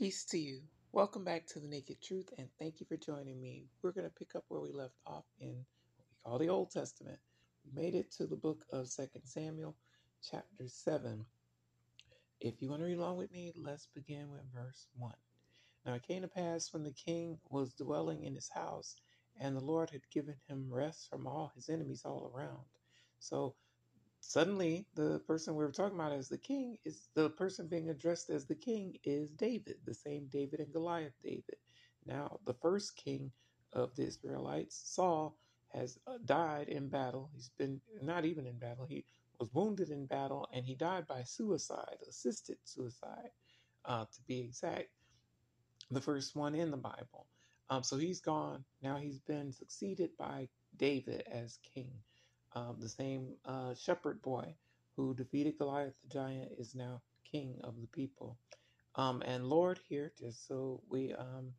Peace to you. Welcome back to the Naked Truth, and thank you for joining me. We're going to pick up where we left off in what we call the Old Testament. We made it to the book of Second Samuel, chapter 7. If you want to read along with me, let's begin with verse 1. Now it came to pass when the king was dwelling in his house, and the Lord had given him rest from all his enemies all around. So suddenly the person we were talking about as the king is the person being addressed as the king is David, the same David and Goliath David. Now, the first king of the Israelites, Saul, has uh, died in battle. He's been not even in battle. He was wounded in battle and he died by suicide, assisted suicide, uh, to be exact. The first one in the Bible. Um, so he's gone. Now he's been succeeded by David as king. Um, the same uh, shepherd boy who defeated Goliath the giant is now king of the people. Um, and Lord here, just so we, um,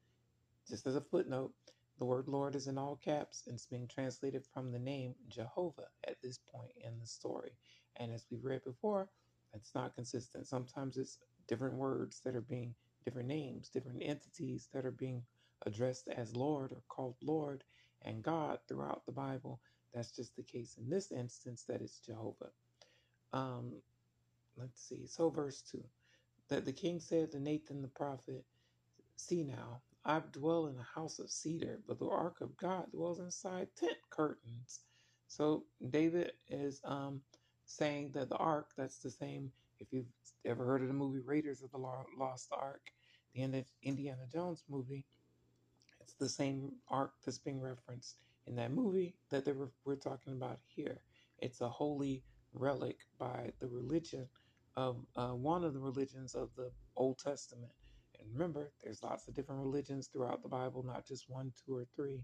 just as a footnote, the word Lord is in all caps and it's being translated from the name Jehovah at this point in the story. And as we've read before, it's not consistent. Sometimes it's different words that are being, different names, different entities that are being addressed as Lord or called Lord and God throughout the Bible. That's just the case in this instance that it's Jehovah. Um, let's see. So, verse 2 that the king said to Nathan the prophet, See now, I dwell in a house of cedar, but the ark of God dwells inside tent curtains. So, David is um, saying that the ark, that's the same, if you've ever heard of the movie Raiders of the Lost Ark, the Indiana Jones movie, it's the same ark that's being referenced in that movie that they were, we're talking about here. It's a holy relic by the religion of uh, one of the religions of the Old Testament. And remember, there's lots of different religions throughout the Bible, not just one, two, or three.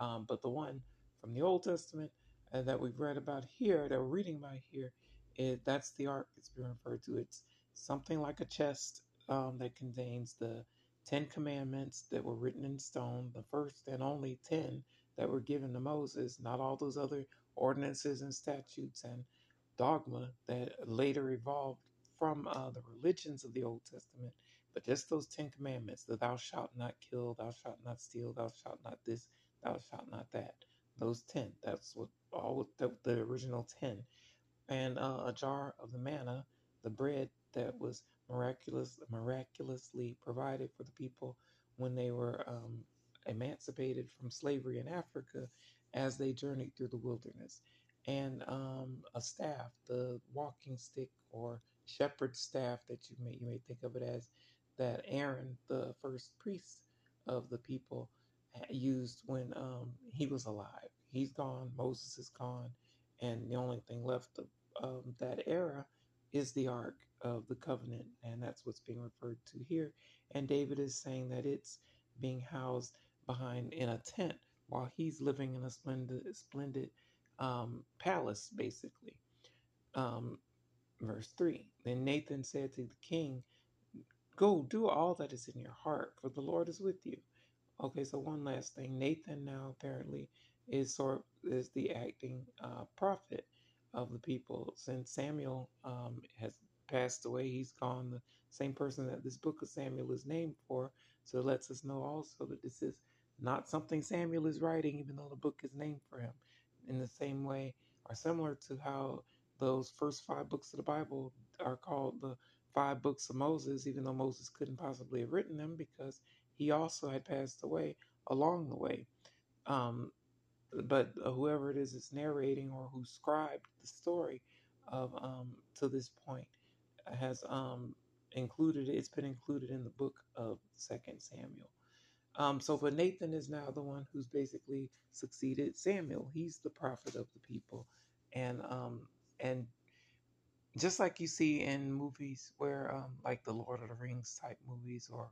Um, but the one from the Old Testament uh, that we've read about here, that we're reading about here, it, that's the ark that's been referred to. It's something like a chest um, that contains the Ten Commandments that were written in stone, the first and only ten that were given to Moses, not all those other ordinances and statutes and dogma that later evolved from uh, the religions of the Old Testament, but just those Ten Commandments: the "Thou shalt not kill," "Thou shalt not steal," "Thou shalt not this," "Thou shalt not that." Those ten. That's what all the, the original ten, and uh, a jar of the manna, the bread that was miraculous, miraculously provided for the people when they were um, emancipated from slavery in Africa as they journeyed through the wilderness. And um, a staff, the walking stick or shepherd staff that you may you may think of it as, that Aaron, the first priest of the people, used when um, he was alive. He's gone. Moses is gone, and the only thing left of um, that era is the Ark of the Covenant, and that's what's being referred to here. And David is saying that it's being housed behind in a tent while he's living in a splendid, splendid um, palace, basically. Um, verse 3 Then Nathan said to the king, Go do all that is in your heart, for the Lord is with you. Okay, so one last thing. Nathan now apparently is sort of, is the acting uh, prophet of the people. Since Samuel um, has passed away, he's gone. The same person that this book of Samuel is named for. So it lets us know also that this is not something Samuel is writing, even though the book is named for him. In the same way, or similar to how those first five books of the Bible are called the five books of Moses, even though Moses couldn't possibly have written them because he also had passed away along the way. Um, but whoever it is that's narrating or who scribed the story of um, to this point has um, included it's been included in the book of Second Samuel. Um, so, but Nathan is now the one who's basically succeeded Samuel. He's the prophet of the people, and um, and just like you see in movies where, um, like the Lord of the Rings type movies, or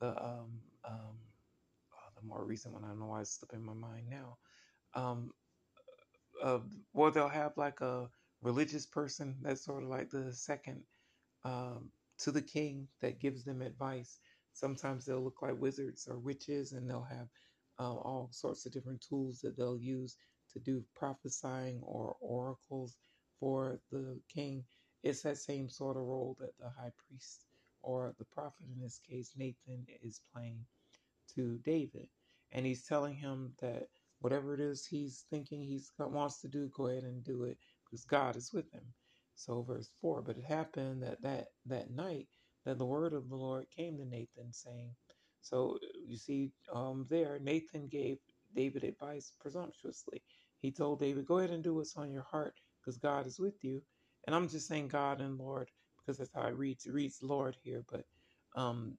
the um, um, oh, the more recent one, I don't know why it's slipping my mind now. Um, uh, or they'll have like a religious person that's sort of like the second um, to the king that gives them advice Sometimes they'll look like wizards or witches, and they'll have uh, all sorts of different tools that they'll use to do prophesying or oracles for the king. It's that same sort of role that the high priest or the prophet in this case, Nathan, is playing to David. And he's telling him that whatever it is he's thinking he wants to do, go ahead and do it because God is with him. So verse 4, but it happened that that, that night that the word of the Lord came to Nathan saying, so you see um, there, Nathan gave David advice presumptuously. He told David, go ahead and do what's on your heart because God is with you. And I'm just saying God and Lord because that's how I read, reads Lord here. But um,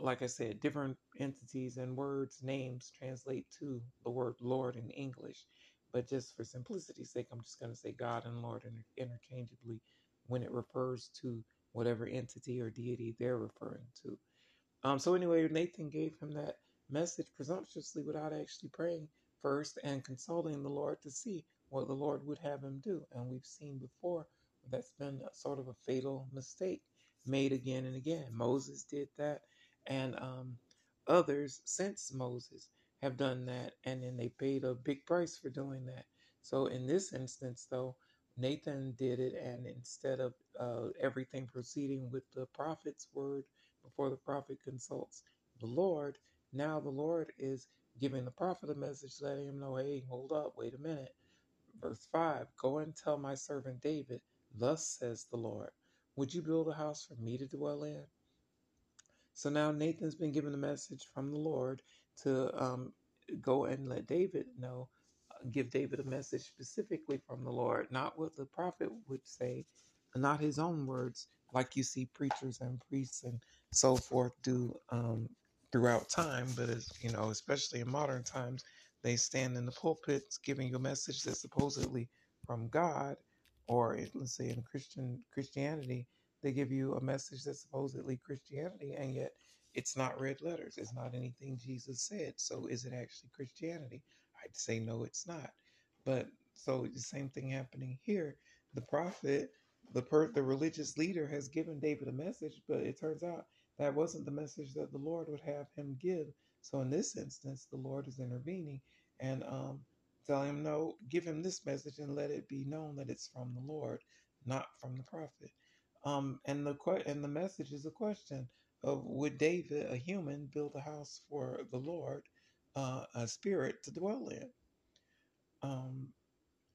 like I said, different entities and words, names translate to the word Lord in English. But just for simplicity's sake, I'm just going to say God and Lord inter- interchangeably when it refers to whatever entity or deity they're referring to. Um, so anyway, Nathan gave him that message presumptuously without actually praying first and consulting the Lord to see what the Lord would have him do. And we've seen before that's been sort of a fatal mistake made again and again. Moses did that, and um, others since Moses have done that, and then they paid a big price for doing that. So in this instance, though, Nathan did it, and instead of uh, everything proceeding with the prophet's word before the prophet consults the Lord, now the Lord is giving the prophet a message, letting him know, hey, hold up, wait a minute. Verse 5 Go and tell my servant David, thus says the Lord, would you build a house for me to dwell in? So now Nathan's been given a message from the Lord to um, go and let David know, give David a message specifically from the Lord, not what the prophet would say, not his own words, like you see preachers and priests and so forth do um, throughout time. But as you know, especially in modern times, they stand in the pulpits giving you a message that's supposedly from God, or let's say in Christian Christianity they give you a message that's supposedly Christianity, and yet it's not red letters. It's not anything Jesus said. So is it actually Christianity? I'd say no, it's not. But so the same thing happening here. The prophet, the per, the religious leader has given David a message, but it turns out that wasn't the message that the Lord would have him give. So in this instance, the Lord is intervening and um, telling him, no, give him this message and let it be known that it's from the Lord, not from the prophet. Um, and the and the message is a question of would David, a human, build a house for the Lord, uh, a spirit to dwell in? Um,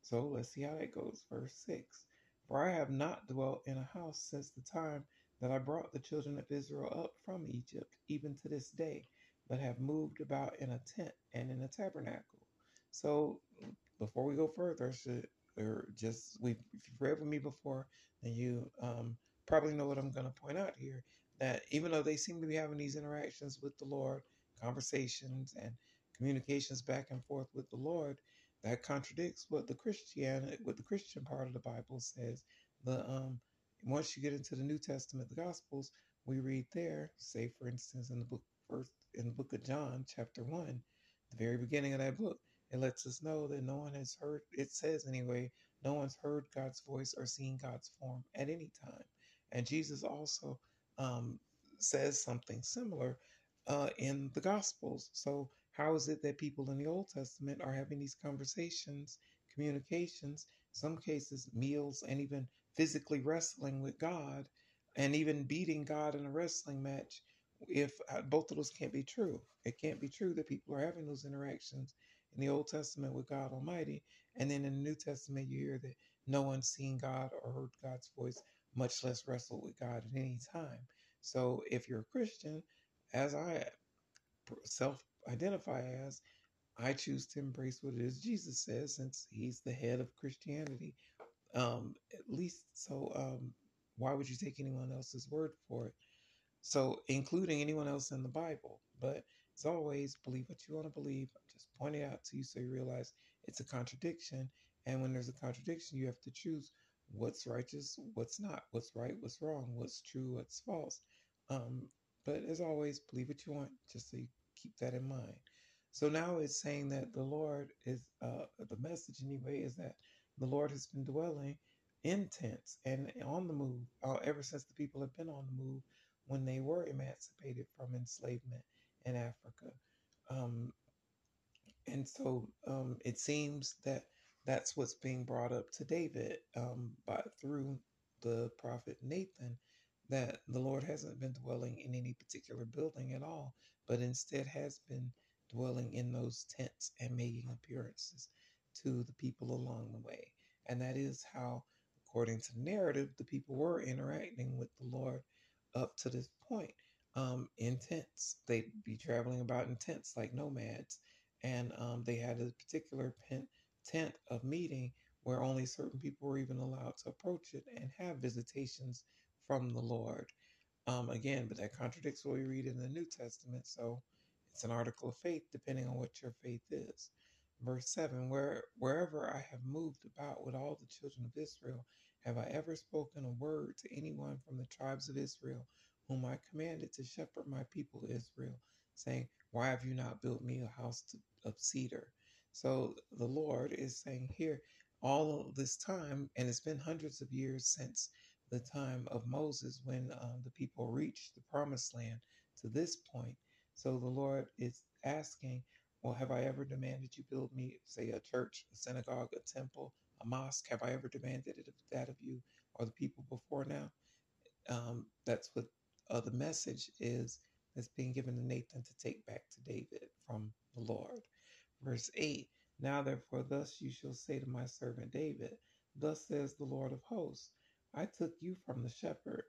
so let's see how that goes. Verse 6 For I have not dwelt in a house since the time that I brought the children of Israel up from Egypt, even to this day, but have moved about in a tent and in a tabernacle. So before we go further, should or just we if you've read with me before, then you um, probably know what I'm going to point out here. That even though they seem to be having these interactions with the Lord, conversations and communications back and forth with the Lord, that contradicts what the Christian what the Christian part of the Bible says. The um once you get into the New Testament, the Gospels, we read there, say for instance in the book first in the book of John, chapter one, the very beginning of that book, it lets us know that no one has heard it says anyway, no one's heard God's voice or seen God's form at any time. And Jesus also um, says something similar uh, in the Gospels. So how is it that people in the Old Testament are having these conversations, communications, some cases, meals, and even physically wrestling with God and even beating God in a wrestling match? If uh, both of those can't be true, it can't be true that people are having those interactions in the Old Testament with God Almighty, and then in the New Testament, you hear that no one's seen God or heard God's voice, much less wrestled with God at any time. So if you're a Christian, as I self identify as, I choose to embrace what it is Jesus says, since he's the head of Christianity. Um, at least, so um, why would you take anyone else's word for it? So, including anyone else in the Bible. But as always, believe what you want to believe. I'm just pointing out to you so you realize it's a contradiction. And when there's a contradiction, you have to choose what's righteous, what's not, what's right, what's wrong, what's true, what's false. Um, but as always, believe what you want, just so you keep that in mind. So now it's saying that the Lord is, uh, the message anyway, is that the Lord has been dwelling in tents and on the move uh, ever since the people have been on the move when they were emancipated from enslavement in Africa. Um, and so um, it seems that that's what's being brought up to David um, by through the prophet Nathan that the Lord hasn't been dwelling in any particular building at all, but instead has been dwelling in those tents and making appearances to the people along the way. And that is how, according to narrative, the people were interacting with the Lord up to this point um, in tents. They'd be traveling about in tents like nomads. And um, they had a particular pen, tent of meeting where only certain people were even allowed to approach it and have visitations from the Lord. Um, again, but that contradicts what we read in the New Testament. So it's an article of faith depending on what your faith is. Verse 7 Where, Wherever I have moved about with all the children of Israel, have I ever spoken a word to anyone from the tribes of Israel, whom I commanded to shepherd my people Israel, saying, Why have you not built me a house to, of cedar? So the Lord is saying here, all this time, and it's been hundreds of years since the time of Moses when um, the people reached the promised land to this point. So the Lord is asking, Well, have I ever demanded you build me, say, a church, a synagogue, a temple, a mosque? Have I ever demanded it of that of you or the people before now? Um, that's what uh, the message is that's being given to Nathan to take back to David from the Lord. Verse 8 Now therefore, thus you shall say to my servant David, Thus says the Lord of hosts, I took you from the shepherd,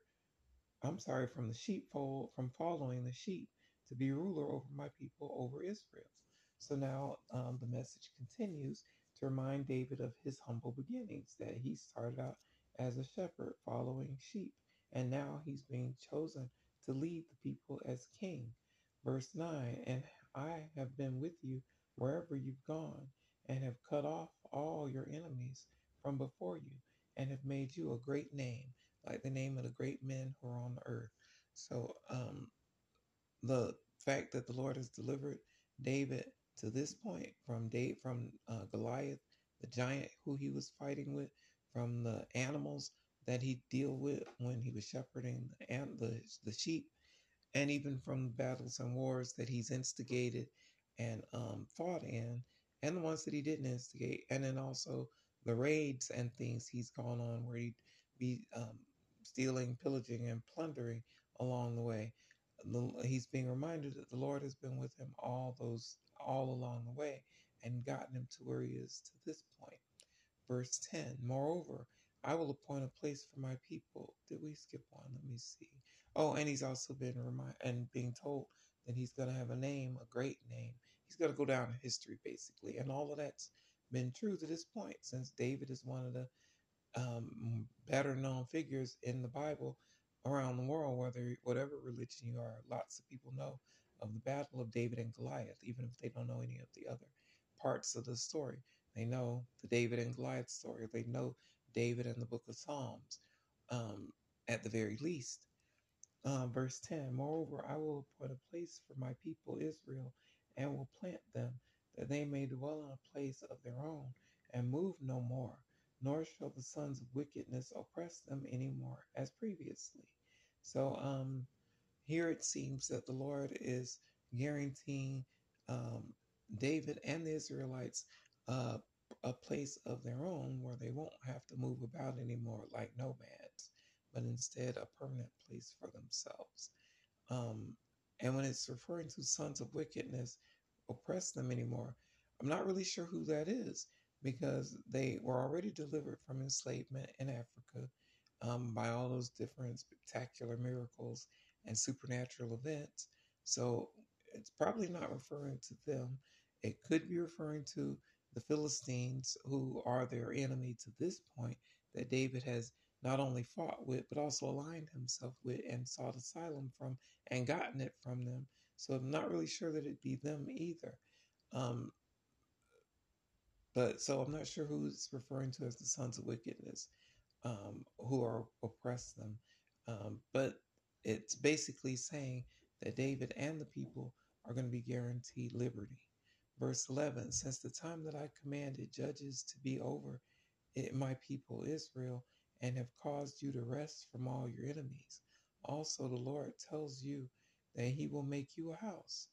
I'm sorry, from the sheepfold, from following the sheep, to be ruler over my people, over Israel. So now um, the message continues to remind David of his humble beginnings, that he started out as a shepherd following sheep, and now he's being chosen to lead the people as king. Verse 9 And I have been with you wherever you've gone, and have cut off all your enemies from before you, and have made you a great name, like the name of the great men who are on the earth. So, um, the fact that the Lord has delivered David to this point from Dave from uh, Goliath, the giant who he was fighting with, from the animals that he deal with when he was shepherding the, the the sheep, and even from the battles and wars that he's instigated and um, fought in, and the ones that he didn't instigate, and then also the raids and things he's gone on where he'd be um, stealing, pillaging, and plundering along the way. He's being reminded that the Lord has been with him all those all along the way and gotten him to where he is to this point. Verse 10 Moreover, I will appoint a place for my people. Did we skip one? Let me see. Oh, and he's also been reminded and being told that he's going to have a name, a great name. He's going to go down in history, basically. And all of that's been true to this point, since David is one of the um, better known figures in the Bible around the world, whether whatever religion you are. Lots of people know of the battle of David and Goliath, even if they don't know any of the other parts of the story. They know the David and Goliath story. They know David and the book of Psalms, um, at the very least. Uh, verse 10 Moreover, I will appoint a place for my people Israel and will plant them, that they may dwell in a place of their own and move no more, nor shall the sons of wickedness oppress them any more as previously. So, um, here it seems that the Lord is guaranteeing um, David and the Israelites uh, a place of their own where they won't have to move about anymore like nomads, but instead a permanent place for themselves. Um, and when it's referring to sons of wickedness, oppress them anymore, I'm not really sure who that is because they were already delivered from enslavement in Africa um, by all those different spectacular miracles and supernatural events. So it's probably not referring to them. It could be referring to the Philistines, who are their enemy to this point, that David has not only fought with, but also aligned himself with and sought asylum from and gotten it from them. So I'm not really sure that it'd be them either. Um, but so I'm not sure who's referring to as the sons of wickedness, um, who are oppress them. Um, but it's basically saying that David and the people are going to be guaranteed liberty. Verse 11 Since the time that I commanded judges to be over it, my people Israel, and have caused you to rest from all your enemies, also the Lord tells you he will make you a house.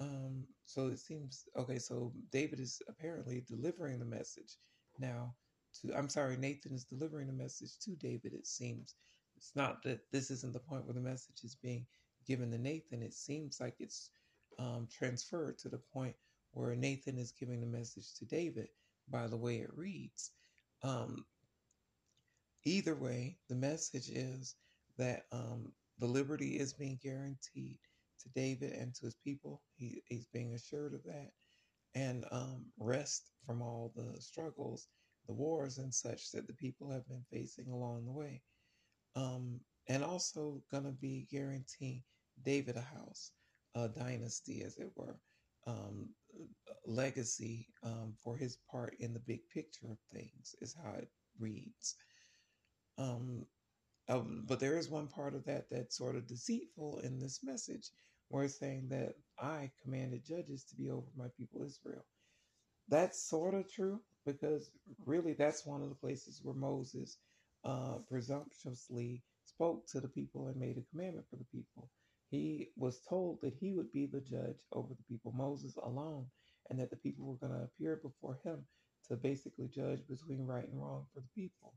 Um, so it seems okay. So David is apparently delivering the message now to. I'm sorry, Nathan is delivering the message to David. It seems It's not that this isn't the point where the message is being given to Nathan. It seems like it's um, transferred to the point where Nathan is giving the message to David by the way it reads. Um, either way, the message is that um, the liberty is being guaranteed to David and to his people. He, he's being assured of that and um, rest from all the struggles, the wars, and such that the people have been facing along the way. Um, and also going to be guaranteeing David a house, a dynasty, as it were, um, legacy um, for his part in the big picture of things, is how it reads. Um, um, but there is one part of that that's sort of deceitful in this message, where it's saying that I commanded judges to be over my people Israel. That's sort of true because really that's one of the places where Moses uh, presumptuously spoke to the people and made a commandment for the people. He was told that he would be the judge over the people, Moses alone, and that the people were going to appear before him to basically judge between right and wrong for the people.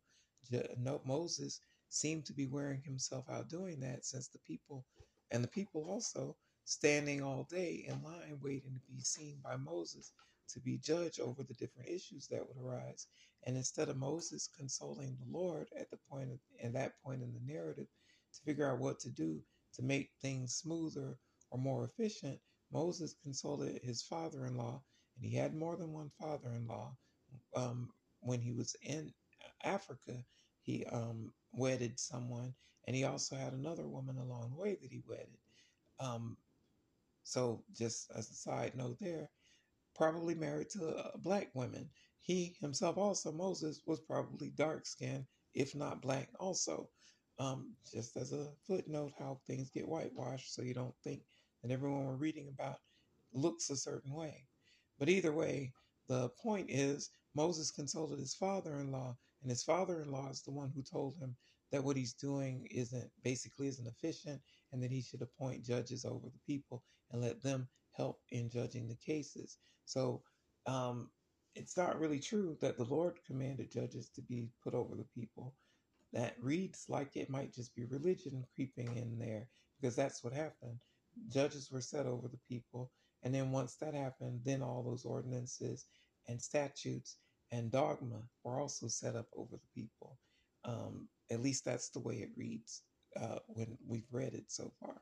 No, Moses seemed to be wearing himself out doing that since the people and the people also standing all day in line waiting to be seen by Moses to be judged over the different issues that would arise. And instead of Moses consoling the Lord at the point of, at that point in the narrative to figure out what to do to make things smoother or more efficient, Moses consulted his father-in-law, and he had more than one father-in-law. Um, when he was in Africa, he um, wedded someone, and he also had another woman along the way that he wedded. Um, so, just as a side note, there, probably married to uh, black women. He himself, also Moses, was probably dark skinned, if not black, also. Um, just as a footnote, how things get whitewashed, so you don't think that everyone we're reading about looks a certain way. But either way, the point is Moses consulted his father in law, and his father in law is the one who told him that what he's doing isn't basically isn't efficient and that he should appoint judges over the people and let them help in judging the cases. So um, it's not really true that the Lord commanded judges to be put over the people. That reads like it might just be religion creeping in there because that's what happened. Judges were set over the people. And then once that happened, then all those ordinances and statutes and dogma were also set up over the people. Um, at least that's the way it reads uh, when we've read it so far.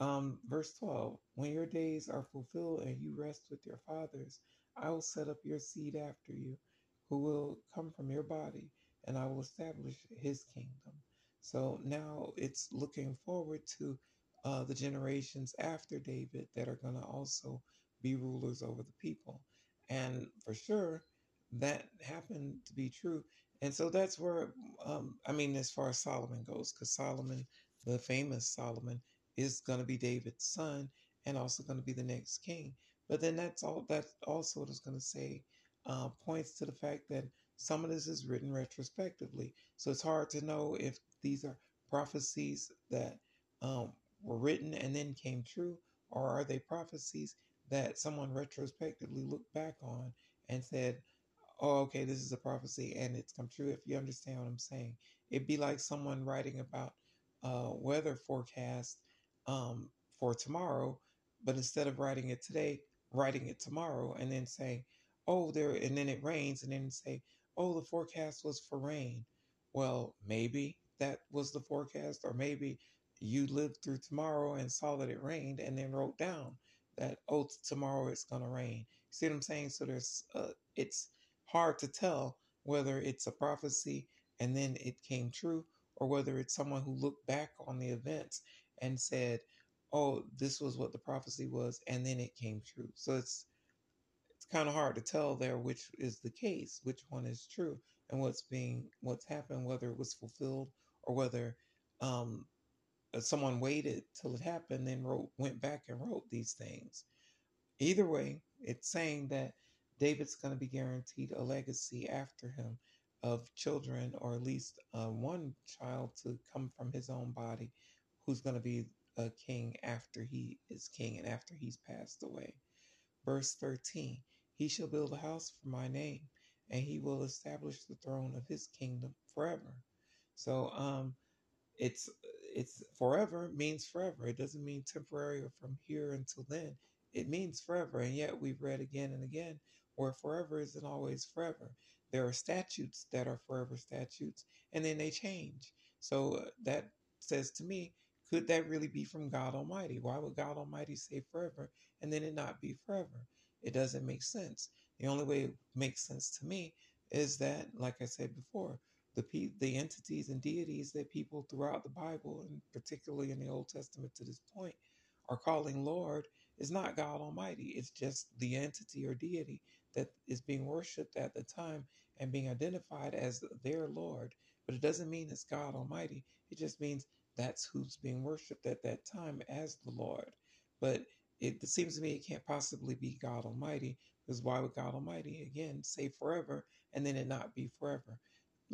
Um, verse 12 When your days are fulfilled and you rest with your fathers, I will set up your seed after you, who will come from your body, and I will establish his kingdom. So now it's looking forward to uh, the generations after David that are going to also be rulers over the people. And for sure, that happened to be true. And so that's where, um, I mean, as far as Solomon goes, because Solomon, the famous Solomon, is going to be David's son and also going to be the next king. But then that's all that also is going to say uh, points to the fact that some of this is written retrospectively. So it's hard to know if these are prophecies that um, were written and then came true, or are they prophecies that someone retrospectively looked back on and said, oh, okay, this is a prophecy and it's come true. If you understand what I'm saying, it'd be like someone writing about uh, weather forecast um, for tomorrow, but instead of writing it today, writing it tomorrow and then saying, oh, there, and then it rains, and then say, oh, the forecast was for rain. Well, maybe that was the forecast, or maybe you lived through tomorrow and saw that it rained and then wrote down that, oh, tomorrow it's going to rain. See what I'm saying? So there's, uh, it's hard to tell whether it's a prophecy and then it came true or whether it's someone who looked back on the events and said, "Oh, this was what the prophecy was," and then it came true. So it's it's kind of hard to tell there which is the case, which one is true, and what's being what's happened, whether it was fulfilled or whether um, uh, someone waited till it happened, then wrote went back and wrote these things. Either way, it's saying that David's going to be guaranteed a legacy after him of children, or at least uh, one child to come from his own body who's going to be a king after he is king and after he's passed away. Verse 13 He shall build a house for my name, and he will establish the throne of his kingdom forever. So, um, it's it's forever means forever. It doesn't mean temporary or from here until then. It means forever. And yet we've read again and again where forever isn't always forever. There are statutes that are forever statutes and then they change. So uh, that says to me, could that really be from God Almighty? Why would God Almighty say forever and then it not be forever? It doesn't make sense. The only way it makes sense to me is that, like I said before, the the entities and deities that people throughout the Bible, and particularly in the Old Testament to this point, are calling Lord is not God Almighty. It's just the entity or deity that is being worshipped at the time and being identified as their Lord. But it doesn't mean it's God Almighty. It just means that's who's being worshipped at that time as the Lord. But it seems to me it can't possibly be God Almighty because why would God Almighty again say forever and then it not be forever?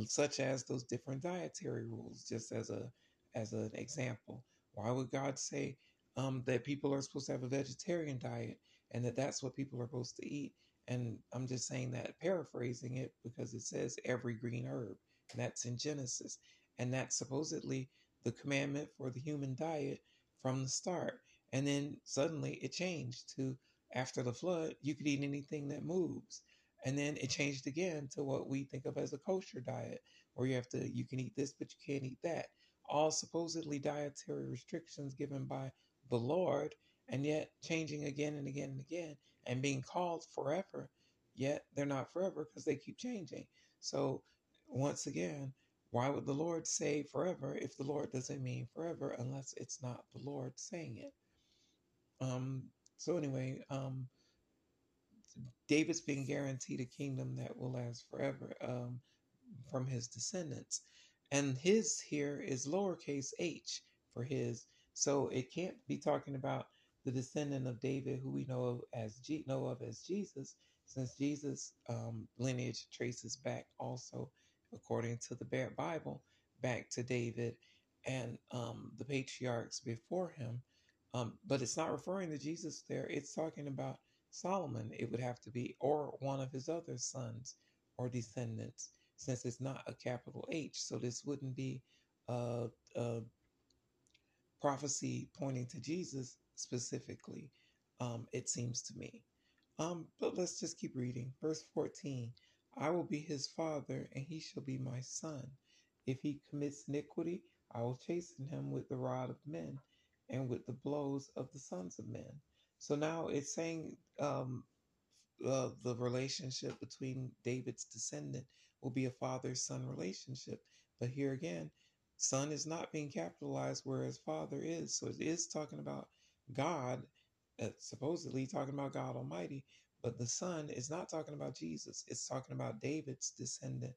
Such as those different dietary rules, just as a as an example. Why would God say um, that people are supposed to have a vegetarian diet and that that's what people are supposed to eat? And I'm just saying that, paraphrasing it, because it says every green herb. And that's in Genesis. And that's supposedly the commandment for the human diet from the start. And then suddenly it changed to after the flood, you could eat anything that moves. And then it changed again to what we think of as a kosher diet, where you have to, you can eat this, but you can't eat that. All supposedly dietary restrictions given by the Lord, and yet changing again and again and again and being called forever, yet they're not forever because they keep changing. So, once again, why would the Lord say forever if the Lord doesn't mean forever unless it's not the Lord saying it? Um, so anyway, um, David's been guaranteed a kingdom that will last forever um, from his descendants. And his here is lowercase h for his. So it can't be talking about the descendant of David, who we know of as G- know of as Jesus, since Jesus' um, lineage traces back also, according to the Bible, back to David and um, the patriarchs before him. Um, but it's not referring to Jesus there. It's talking about Solomon. It would have to be, or one of his other sons or descendants, since it's not a capital H. So this wouldn't be a, a prophecy pointing to Jesus specifically, um, it seems to me. Um, but let's just keep reading. Verse 14 I will be his father, and he shall be my son. If he commits iniquity, I will chasten him with the rod of men and with the blows of the sons of men. So now it's saying um, uh, the relationship between David's descendant will be a father son relationship. But here again, son is not being capitalized, whereas father is. So it is talking about God, uh, supposedly talking about God Almighty, but the son is not talking about Jesus. It's talking about David's descendant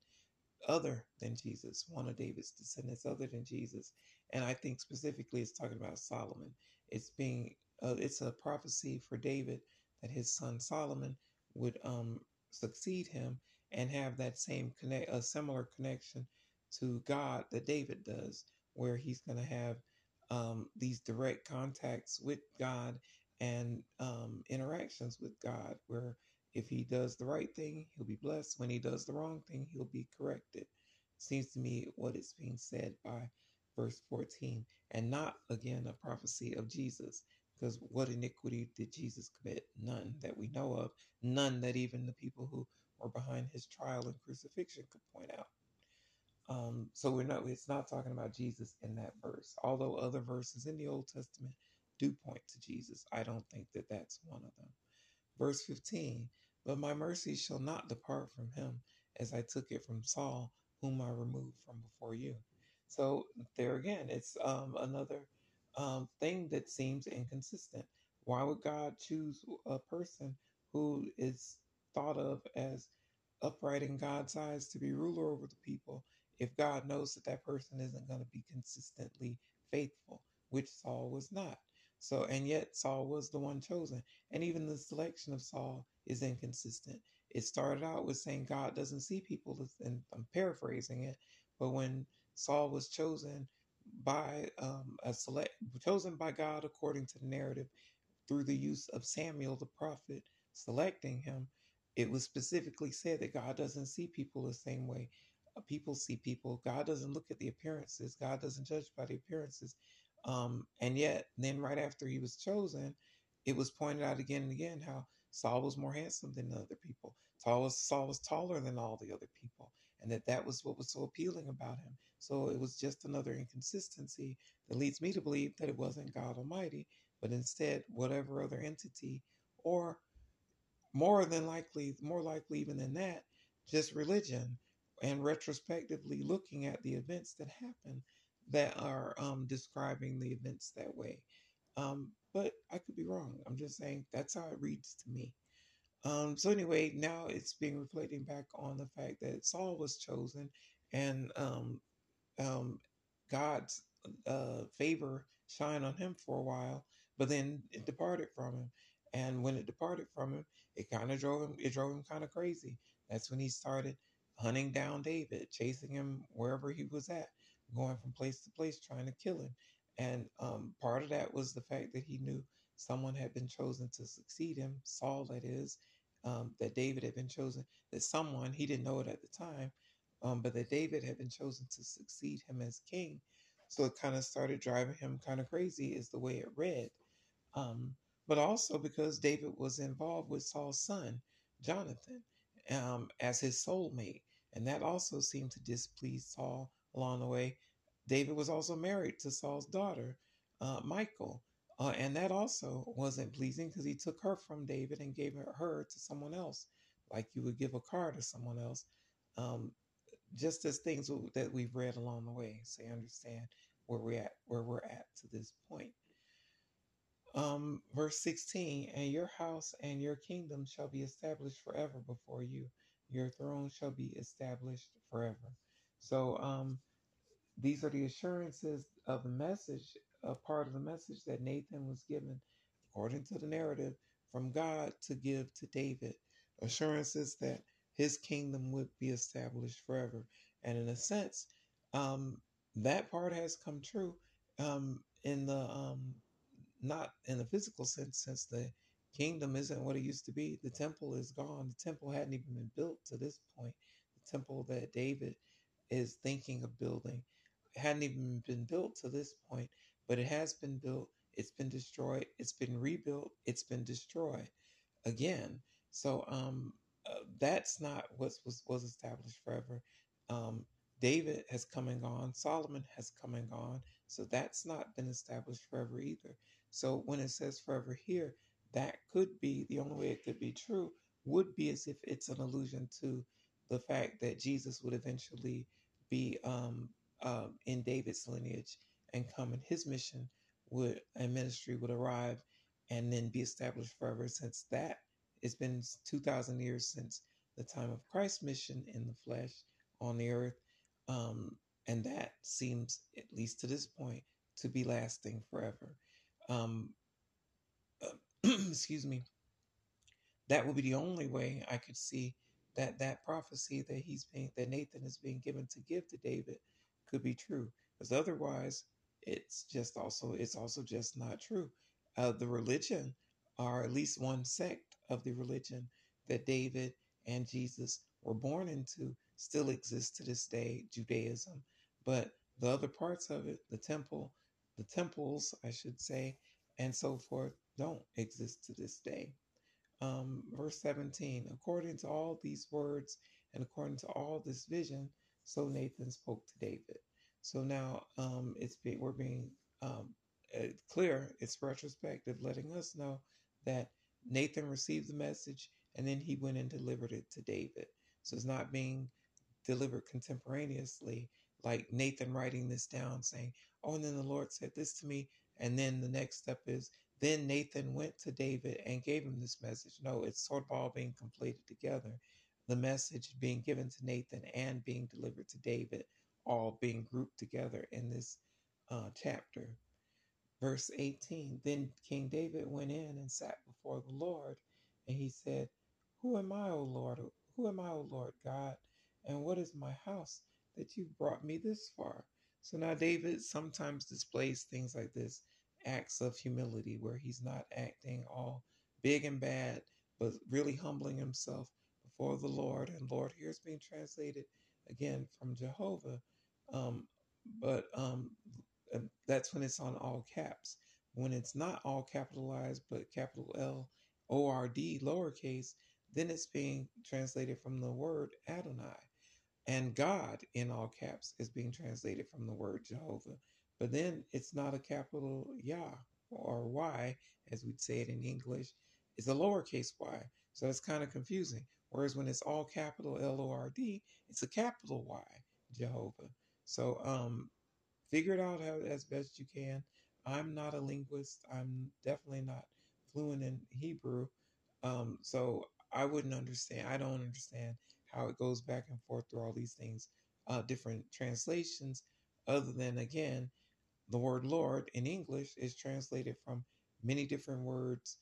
other than Jesus, one of David's descendants other than Jesus. And I think specifically it's talking about Solomon. It's being uh, it's a prophecy for David that his son Solomon would um succeed him and have that same connect a similar connection to God that David does, where he's going to have um, these direct contacts with God and um, interactions with God, where if he does the right thing, he'll be blessed. When he does the wrong thing, he'll be corrected. Seems to me what is being said by verse 14, and not again a prophecy of Jesus. Because what iniquity did Jesus commit? None that we know of, none that even the people who were behind his trial and crucifixion could point out. Um, so we're not it's not talking about Jesus in that verse. Although other verses in the Old Testament do point to Jesus, I don't think that that's one of them. Verse 15, but my mercy shall not depart from him, as I took it from Saul, whom I removed from before you. So there again, it's um, another um, thing that seems inconsistent. Why would God choose a person who is thought of as upright in God's eyes to be ruler over the people if God knows that that person isn't going to be consistently faithful, which Saul was not? So, and yet Saul was the one chosen. And even the selection of Saul is inconsistent. It started out with saying God doesn't see people, and I'm paraphrasing it, but when Saul was chosen by um, a select, chosen by God according to the narrative through the use of Samuel the prophet selecting him, it was specifically said that God doesn't see people the same way people see people. God doesn't look at the appearances. God doesn't judge by the appearances. Um, and yet, then right after he was chosen, it was pointed out again and again how Saul was more handsome than the other people. Saul was, Saul was taller than all the other people, and that that was what was so appealing about him. So it was just another inconsistency that leads me to believe that it wasn't God Almighty, but instead whatever other entity, or more than likely, more likely even than that, just religion, and retrospectively looking at the events that happened that are um, describing the events that way. Um, but I could be wrong. I'm just saying that's how it reads to me. Um, so anyway, now it's being reflecting back on the fact that Saul was chosen, and um, um, God's uh, favor shined on him for a while, but then it departed from him. And when it departed from him, it kind of drove him. It drove him kind of crazy. That's when he started hunting down David, chasing him wherever he was at, going from place to place, trying to kill him. And um, part of that was the fact that he knew someone had been chosen to succeed him, Saul, that is, um, that David had been chosen, that someone, he didn't know it at the time, um, but that David had been chosen to succeed him as king. So it kind of started driving him kind of crazy, is the way it read. Um, but also because David was involved with Saul's son, Jonathan, um, as his soulmate. And that also seemed to displease Saul along the way. David was also married to Saul's daughter, uh, Michal. Uh, and that also wasn't pleasing because he took her from David and gave her, her to someone else, like you would give a car to someone else. Um, just as things that we've read along the way, so you understand where we're at, where we're at to this point. Um, verse 16, and your house and your kingdom shall be established forever before you. Your throne shall be established forever. So, um, these are the assurances of the message, a part of the message that Nathan was given, according to the narrative, from God to give to David. Assurances that his kingdom would be established forever. And in a sense, um, that part has come true um, in the um, not in the physical sense, since the kingdom isn't what it used to be. The temple is gone. The temple hadn't even been built to this point. The temple that David is thinking of building hadn't even been built to this point, but it has been built. It's been destroyed. It's been rebuilt. It's been destroyed again. So um, uh, that's not what was was established forever. Um, David has come and gone. Solomon has come and gone. So that's not been established forever either. So when it says forever here, that could be the only way it could be true would be as if it's an allusion to the fact that Jesus would eventually be um, um, in David's lineage and come and his mission would and ministry would arrive and then be established forever since that. It's been 2000 years since the time of Christ's mission in the flesh on the earth um, and that seems at least to this point to be lasting forever. Um, uh, excuse me that would be the only way I could see that that prophecy that he's being that Nathan is being given to give to David could be true because otherwise it's just also it's also just not true. Uh, the religion or at least one sect of the religion that david and jesus were born into still exists to this day judaism but the other parts of it the temple the temples i should say and so forth don't exist to this day um, verse 17 according to all these words and according to all this vision so Nathan spoke to David. So now um, it's being, we're being um, uh, clear. It's retrospective, letting us know that Nathan received the message and then he went and delivered it to David. So it's not being delivered contemporaneously, like Nathan writing this down, saying, "Oh, and then the Lord said this to me," and then the next step is then Nathan went to David and gave him this message. No, it's sort of all being completed together the message being given to Nathan and being delivered to David, all being grouped together in this uh, chapter. Verse 18 Then King David went in and sat before the Lord, and he said, Who am I, O Lord? Who am I, O Lord God? And what is my house that you brought me this far? So now David sometimes displays things like this acts of humility where he's not acting all big and bad, but really humbling himself before the Lord. And Lord here is being translated again from Jehovah. Um, but um, that's when it's on all caps. When it's not all capitalized, but capital L O R D lowercase, then it's being translated from the word Adonai. And God in all caps is being translated from the word Jehovah. But then it's not a capital Yah or Y, as we'd say it in English. It's a lowercase y. So it's kind of confusing. Whereas when it's all capital L O R D, it's a capital Y, Jehovah. So um, figure it out how, as best you can. I'm not a linguist. I'm definitely not fluent in Hebrew. Um, so I wouldn't understand. I don't understand how it goes back and forth through all these things, uh, different translations, other than, again, the word Lord in English is translated from many different words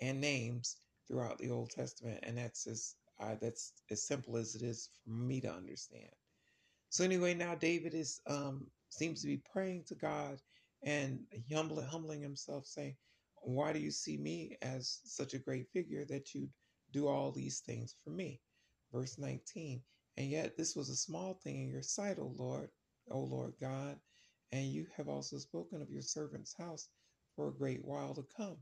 and names throughout the Old Testament. And that's as, uh, that's as simple as it is for me to understand. So anyway, now David is um, seems to be praying to God and humbling, humbling himself, saying, "Why do you see me as such a great figure that you do all these things for me?" Verse 19. And yet this was a small thing in your sight, O Lord, O Lord God, and you have also spoken of your servant's house for a great while to come.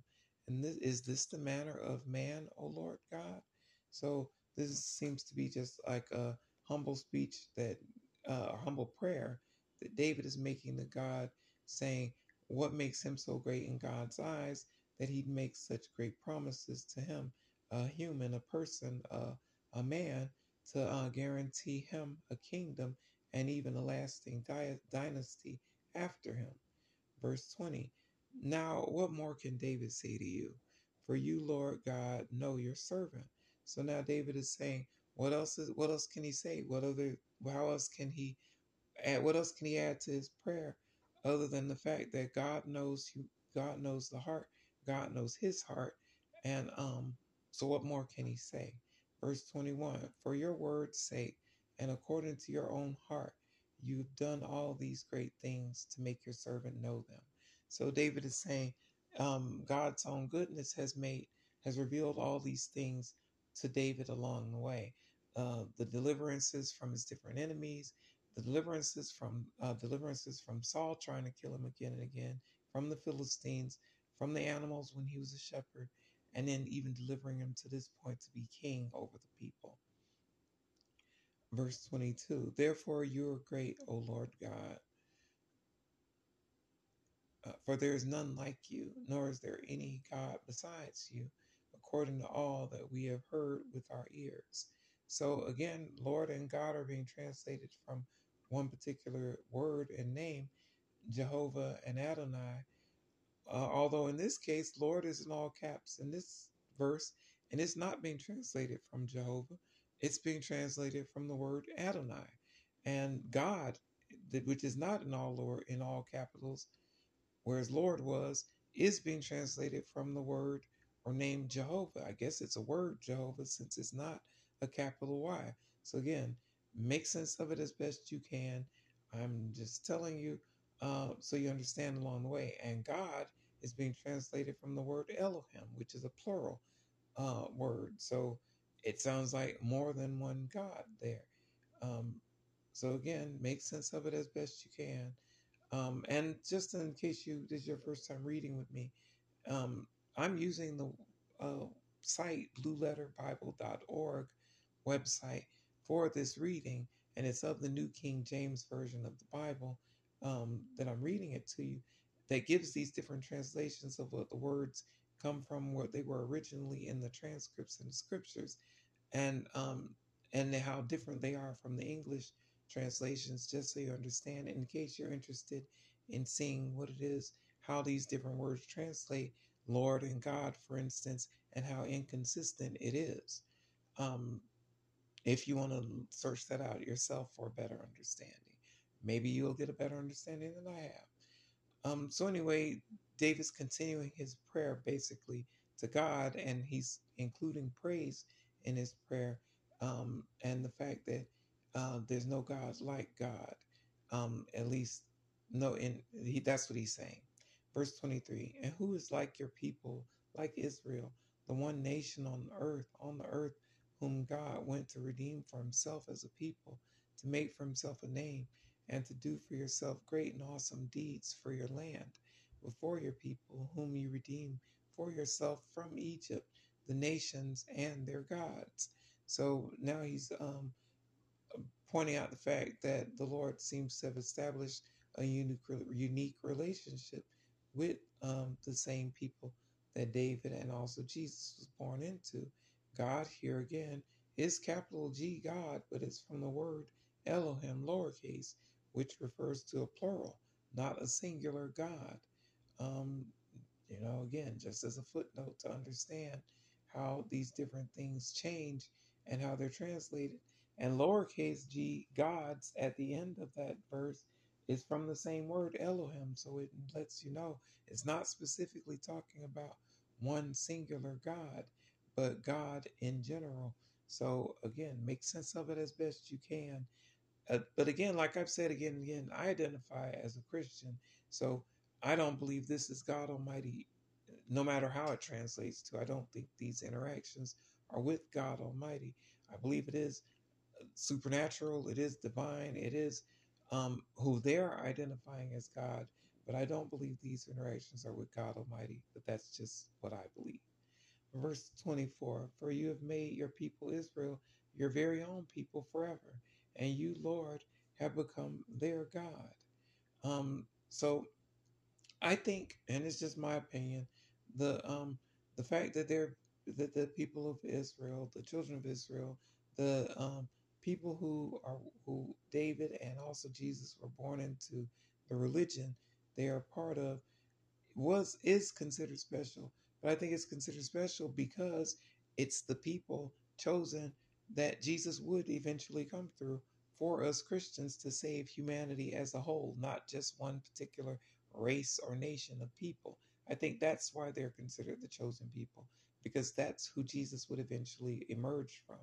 And this is this the manner of man, O Lord God? So this seems to be just like a humble speech that uh, humble prayer that David is making to God, saying, What makes him so great in God's eyes that he makes such great promises to him, a human, a person, uh, a man, to uh, guarantee him a kingdom and even a lasting di- dynasty after him. Verse 20 Now, what more can David say to you? For you, Lord God, know your servant. So now David is saying, what else is what else can he say? What other how else can he add what else can he add to his prayer other than the fact that God knows you God knows the heart, God knows his heart, and um so what more can he say? Verse 21 For your word's sake and according to your own heart, you've done all these great things to make your servant know them. So David is saying, um, God's own goodness has made has revealed all these things to David along the way. Uh, the deliverances from his different enemies, the deliverances from uh, deliverances from Saul trying to kill him again and again, from the Philistines, from the animals when he was a shepherd, and then even delivering him to this point to be king over the people. Verse 22 Therefore you are great, O Lord God, uh, for there is none like you, nor is there any God besides you, according to all that we have heard with our ears. So again, Lord and God are being translated from one particular word and name, Jehovah and Adonai. Uh, although in this case, Lord is in all caps in this verse, and it's not being translated from Jehovah. It's being translated from the word Adonai, and God, which is not in all Lord in all capitals, whereas Lord was, is being translated from the word or name Jehovah. I guess it's a word Jehovah since it's not a capital Y. So again, make sense of it as best you can. I'm just telling you uh, so you understand along the way. And God is being translated from the word Elohim, which is a plural uh, word. So it sounds like more than one God there. Um, so again, make sense of it as best you can. Um, and just in case you this is your first time reading with me, um, I'm using the uh, site blueletterbible.org website for this reading, and it's of the New King James Version of the Bible um, that I'm reading it to you, that gives these different translations of what the words come from, what they were originally in the transcripts and the scriptures, and um, and how different they are from the English translations, just so you understand. In case you're interested in seeing what it is, how these different words translate, Lord and God, for instance, and how inconsistent it is. Um, if you want to search that out yourself for a better understanding. Maybe you'll get a better understanding than I have. Um, so, anyway, David's continuing his prayer basically to God, and he's including praise in his prayer um, and the fact that uh, there's no God like God. Um, at least, no, in he, that's what he's saying. Verse 23 And who is like your people, like Israel, the one nation on earth, on the earth whom God went to redeem for himself as a people, to make for himself a name, and to do for yourself great and awesome deeds for your land, before your people, whom you redeem for yourself from Egypt, the nations and their gods. So now he's um, pointing out the fact that the Lord seems to have established a unique, unique relationship with um, the same people that David and also Jesus was born into. God here again is capital G God, but it's from the word Elohim, lowercase, which refers to a plural, not a singular God. Um, you know, again, just as a footnote to understand how these different things change and how they're translated. And lowercase g, gods, at the end of that verse is from the same word, Elohim. So it lets you know it's not specifically talking about one singular God, but God in general. So again, make sense of it as best you can. Uh, but again, like I've said again and again, I identify as a Christian. So I don't believe this is God Almighty, no matter how it translates to. I don't think these interactions are with God Almighty. I believe it is uh, supernatural, it is divine, it is um, who they're identifying as God. But I don't believe these interactions are with God Almighty, but that's just what I believe. Verse 24 For you have made your people Israel your very own people forever, and you, Lord, have become their God. Um, so I think, and it's just my opinion, the um the fact that they're that the people of Israel, the children of Israel, the um people who are who David and also Jesus were born into the religion they are part of was is considered special. But I think it's considered special because it's the people chosen that Jesus would eventually come through for us Christians to save humanity as a whole, not just one particular race or nation of people. I think that's why they're considered the chosen people, because that's who Jesus would eventually emerge from.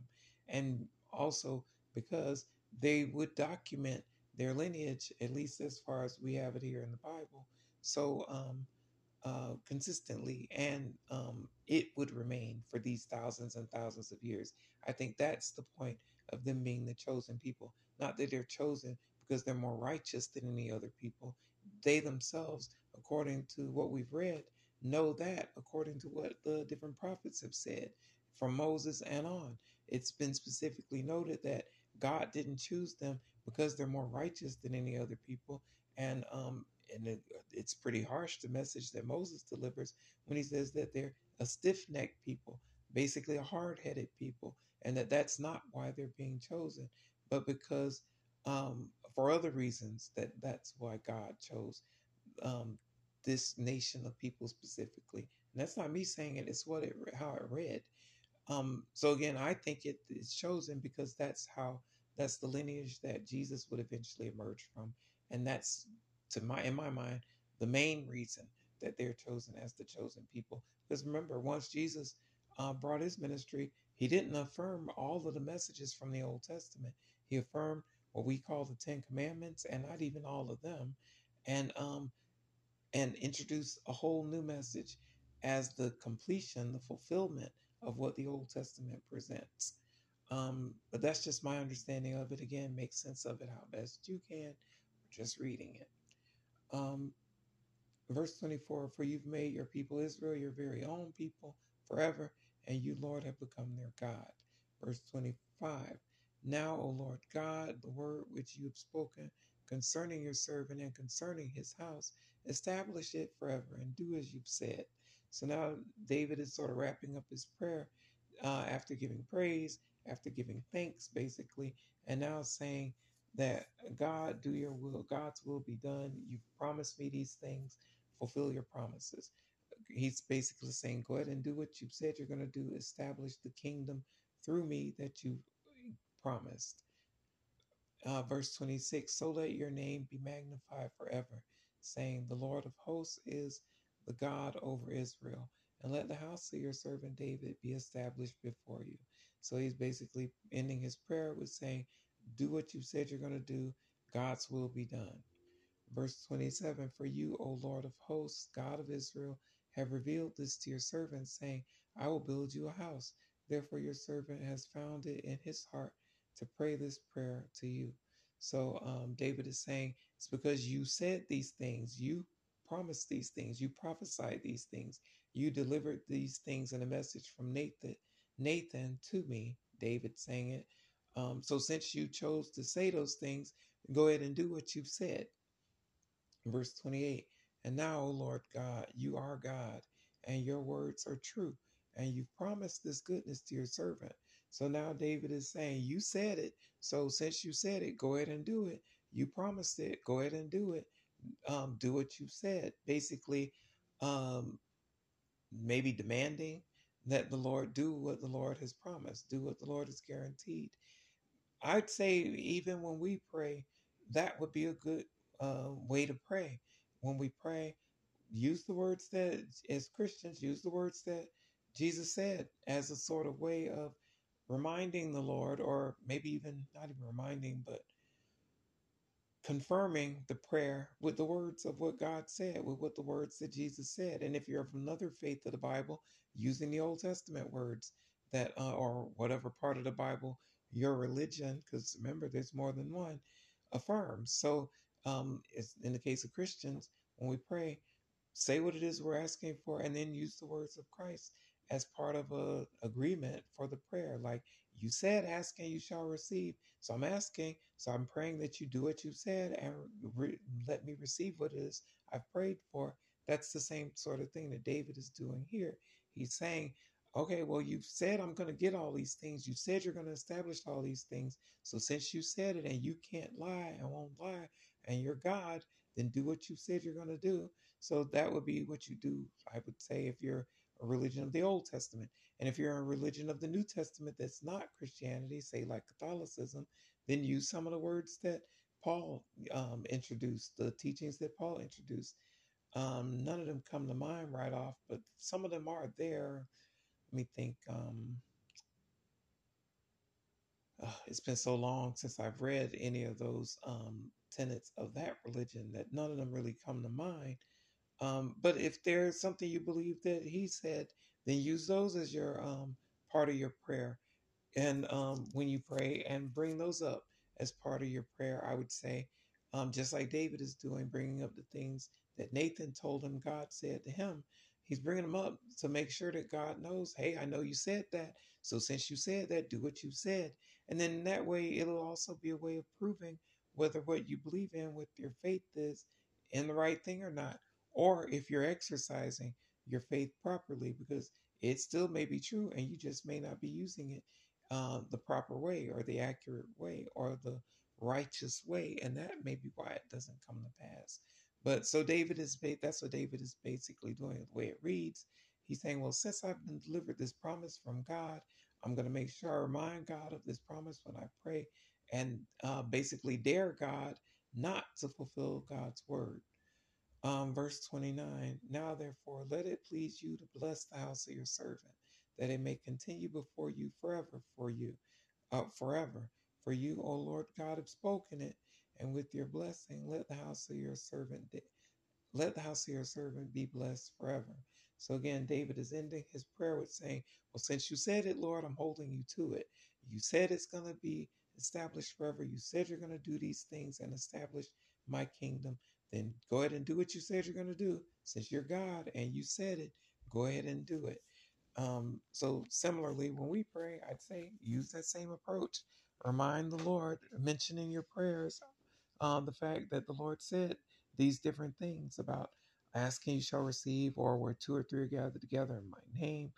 And also because they would document their lineage, at least as far as we have it here in the Bible, so um, uh, consistently, and um, it would remain for these thousands and thousands of years. I think that's the point of them being the chosen people. Not that they're chosen because they're more righteous than any other people. They themselves, according to what we've read, know that according to what the different prophets have said from Moses and on. It's been specifically noted that God didn't choose them because they're more righteous than any other people. And um, and it, it's pretty harsh the message that Moses delivers when he says that they're a stiff-necked people, basically a hard-headed people, and that that's not why they're being chosen, but because um, for other reasons that that's why God chose um, this nation of people specifically. And that's not me saying it; it's what it how it read. Um, so again, I think it is chosen because that's how that's the lineage that Jesus would eventually emerge from, and that's to my in my mind the main reason that they're chosen as the chosen people. Because remember, once Jesus uh, brought his ministry, he didn't affirm all of the messages from the Old Testament. He affirmed what we call the Ten Commandments, and not even all of them, and um, and introduce a whole new message as the completion, the fulfillment of what the Old Testament presents. Um, but that's just my understanding of it. Again, make sense of it how best you can, just reading it. Um, verse 24 For you've made your people Israel your very own people forever, and you, Lord, have become their God. Verse 25 Now, O Lord God, the word which you have spoken concerning your servant and concerning his house, establish it forever and do as you've said. So now David is sort of wrapping up his prayer uh, after giving praise, after giving thanks, basically, and now saying that God, do your will, God's will be done. You've promised me these things, fulfill your promises. He's basically saying, go ahead and do what you've said you're going to do, establish the kingdom through me that you promised. Uh, verse 26 So let your name be magnified forever, saying, The Lord of hosts is the God over Israel, and let the house of your servant David be established before you. So he's basically ending his prayer with saying, Do what you said you're going to do, God's will be done. Verse 27 For you, O Lord of hosts, God of Israel, have revealed this to your servant, saying, I will build you a house. Therefore, your servant has found it in his heart to pray this prayer to you. So um, David is saying it's because you said these things, you promised these things, you prophesied these things, you delivered these things in a message from Nathan, Nathan to me. David saying it. Um, so since you chose to say those things, go ahead and do what you've said. Verse 28 And now, O Lord God, you are God, and your words are true, and you've promised this goodness to your servant. So now David is saying, You said it. So since you said it, go ahead and do it. You promised it. Go ahead and do it. Um, do what you said. Basically, um, maybe demanding that the Lord do what the Lord has promised, do what the Lord has guaranteed. I'd say even when we pray, that would be a good uh, way to pray. When we pray, use the words that, as Christians, use the words that Jesus said as a sort of way of reminding the Lord, or maybe even not even reminding, but confirming the prayer with the words of what God said, with what the words that Jesus said. And if you're of another faith of the Bible, using the Old Testament words that, uh, or whatever part of the Bible your religion, because remember, there's more than one, affirms. So, um, in the case of Christians, when we pray, say what it is we're asking for, and then use the words of Christ as part of a agreement for the prayer. Like you said, ask and you shall receive. So I'm asking, so I'm praying that you do what you said and re- let me receive what it is I've prayed for. That's the same sort of thing that David is doing here. He's saying, okay, well, you've said I'm going to get all these things. You said you're going to establish all these things. So since you said it and you can't lie and won't lie and you're God, then do what you said you're going to do. So that would be what you do, I would say, if you're a religion of the Old Testament. And if you're a religion of the New Testament that's not Christianity, say like Catholicism, then use some of the words that Paul um, introduced, the teachings that Paul introduced. Um, none of them come to mind right off, but some of them are there. Let me think. Um, uh, it's been so long since I've read any of those um, tenets of that religion that none of them really come to mind. Um, but if there's something you believe that he said, then use those as your um, part of your prayer. And um, when you pray, and bring those up as part of your prayer, I would say, um, just like David is doing, bringing up the things that Nathan told him God said to him. He's bringing them up to make sure that God knows, hey, I know you said that. So since you said that, do what you said. And then that way, it'll also be a way of proving whether what you believe in with your faith is in the right thing or not or if you're exercising your faith properly, because it still may be true and you just may not be using it uh, the proper way or the accurate way or the righteous way. And that may be why it doesn't come to pass. But so David is, that's what David is basically doing the way it reads. He's saying, well, since I've been delivered this promise from God, I'm going to make sure I remind God of this promise when I pray and uh, basically dare God not to fulfill God's word. Um, verse 29 Now therefore, let it please you to bless the house of your servant, that it may continue before you forever, for you, uh, forever. For you, O Lord God, have spoken it, and with your blessing, let the house of your servant, let the house of your servant be blessed forever. So again, David is ending his prayer with saying, Well, since you said it, Lord, I'm holding you to it. You said it's going to be established forever. You said you're going to do these things and establish my kingdom then go ahead and do what you said you're going to do. Since you're God and you said it, go ahead and do it. Um, so, similarly, when we pray, I'd say use that same approach. Remind the Lord, mention in your prayers um, the fact that the Lord said these different things about asking you shall receive, or where two or three are gathered together in my name,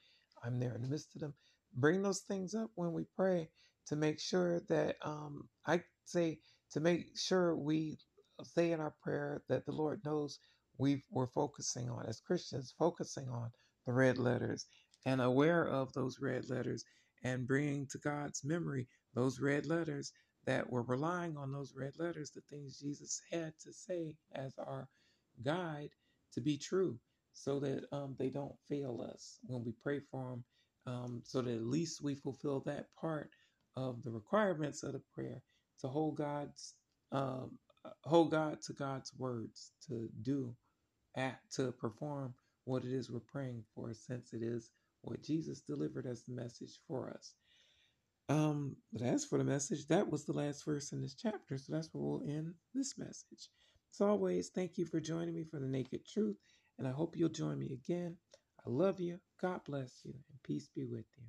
I'm there in the midst of them. Bring those things up when we pray to make sure that um, I say to make sure we say in our prayer that the Lord knows we we're focusing on as Christians, focusing on the red letters and aware of those red letters and bringing to God's memory those red letters that we're relying on those red letters, the things Jesus had to say as our guide to be true so that um, they don't fail us when we pray for them, um, so that at least we fulfill that part of the requirements of the prayer to hold God's um, hold God to God's words to do, act, to perform what it is we're praying for, since it is what Jesus delivered as the message for us. Um, but as for the message, that was the last verse in this chapter. So that's where we'll end this message. As always, thank you for joining me for the Naked Truth, and I hope you'll join me again. I love you. God bless you, and peace be with you.